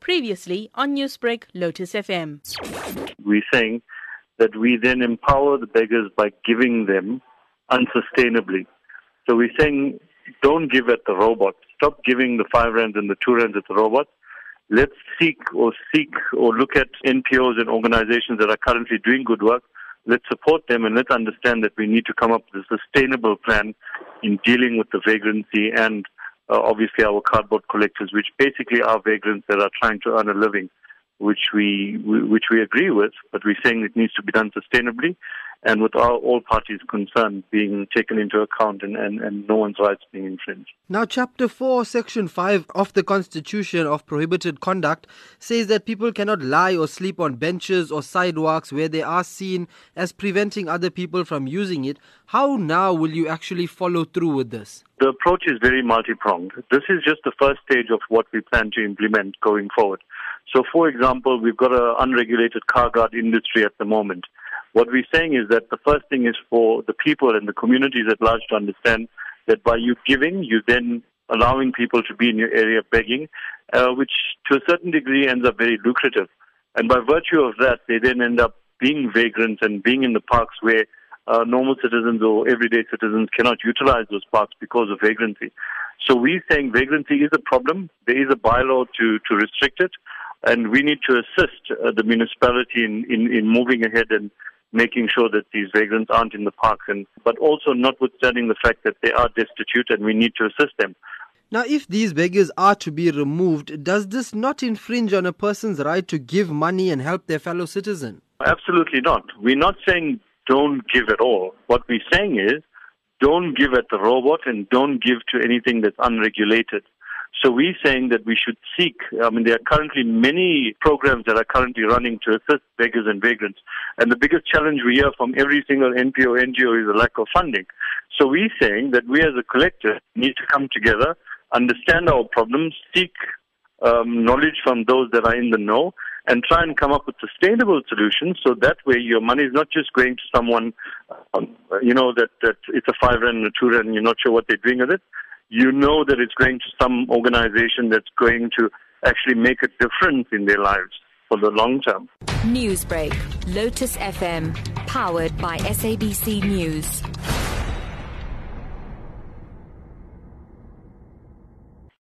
Previously on Newsbreak, Lotus FM. We're saying that we then empower the beggars by giving them unsustainably. So we're saying don't give at the robot. Stop giving the five rands and the two rands at the robot. Let's seek or seek or look at NPOs and organizations that are currently doing good work. Let's support them and let's understand that we need to come up with a sustainable plan in dealing with the vagrancy and uh, obviously our cardboard collectors, which basically are vagrants that are trying to earn a living, which we, which we agree with, but we're saying it needs to be done sustainably and with all, all parties concerned being taken into account and, and, and no one's rights being infringed. Now, Chapter 4, Section 5 of the Constitution of Prohibited Conduct says that people cannot lie or sleep on benches or sidewalks where they are seen as preventing other people from using it. How now will you actually follow through with this? The approach is very multi pronged. This is just the first stage of what we plan to implement going forward. So, for example, we've got an unregulated car guard industry at the moment. What we're saying is that the first thing is for the people and the communities at large to understand that by you giving, you then allowing people to be in your area begging, uh, which to a certain degree ends up very lucrative. And by virtue of that, they then end up being vagrants and being in the parks where uh, normal citizens or everyday citizens cannot utilize those parks because of vagrancy. So we're saying vagrancy is a problem. There is a bylaw to, to restrict it. And we need to assist uh, the municipality in, in, in moving ahead and making sure that these vagrants aren't in the parks, and but also notwithstanding the fact that they are destitute and we need to assist them. Now, if these beggars are to be removed, does this not infringe on a person's right to give money and help their fellow citizen? Absolutely not. We're not saying don't give at all. What we're saying is don't give at the robot and don't give to anything that's unregulated. So we're saying that we should seek, I mean, there are currently many programs that are currently running to assist beggars and vagrants. And the biggest challenge we hear from every single NPO, NGO is a lack of funding. So we're saying that we as a collective need to come together, understand our problems, seek um, knowledge from those that are in the know, and try and come up with sustainable solutions so that way your money is not just going to someone, um, you know, that, that it's a five rand and a two rand and you're not sure what they're doing with it you know that it's going to some organization that's going to actually make a difference in their lives for the long term. Newsbreak, Lotus FM, powered by SABC News.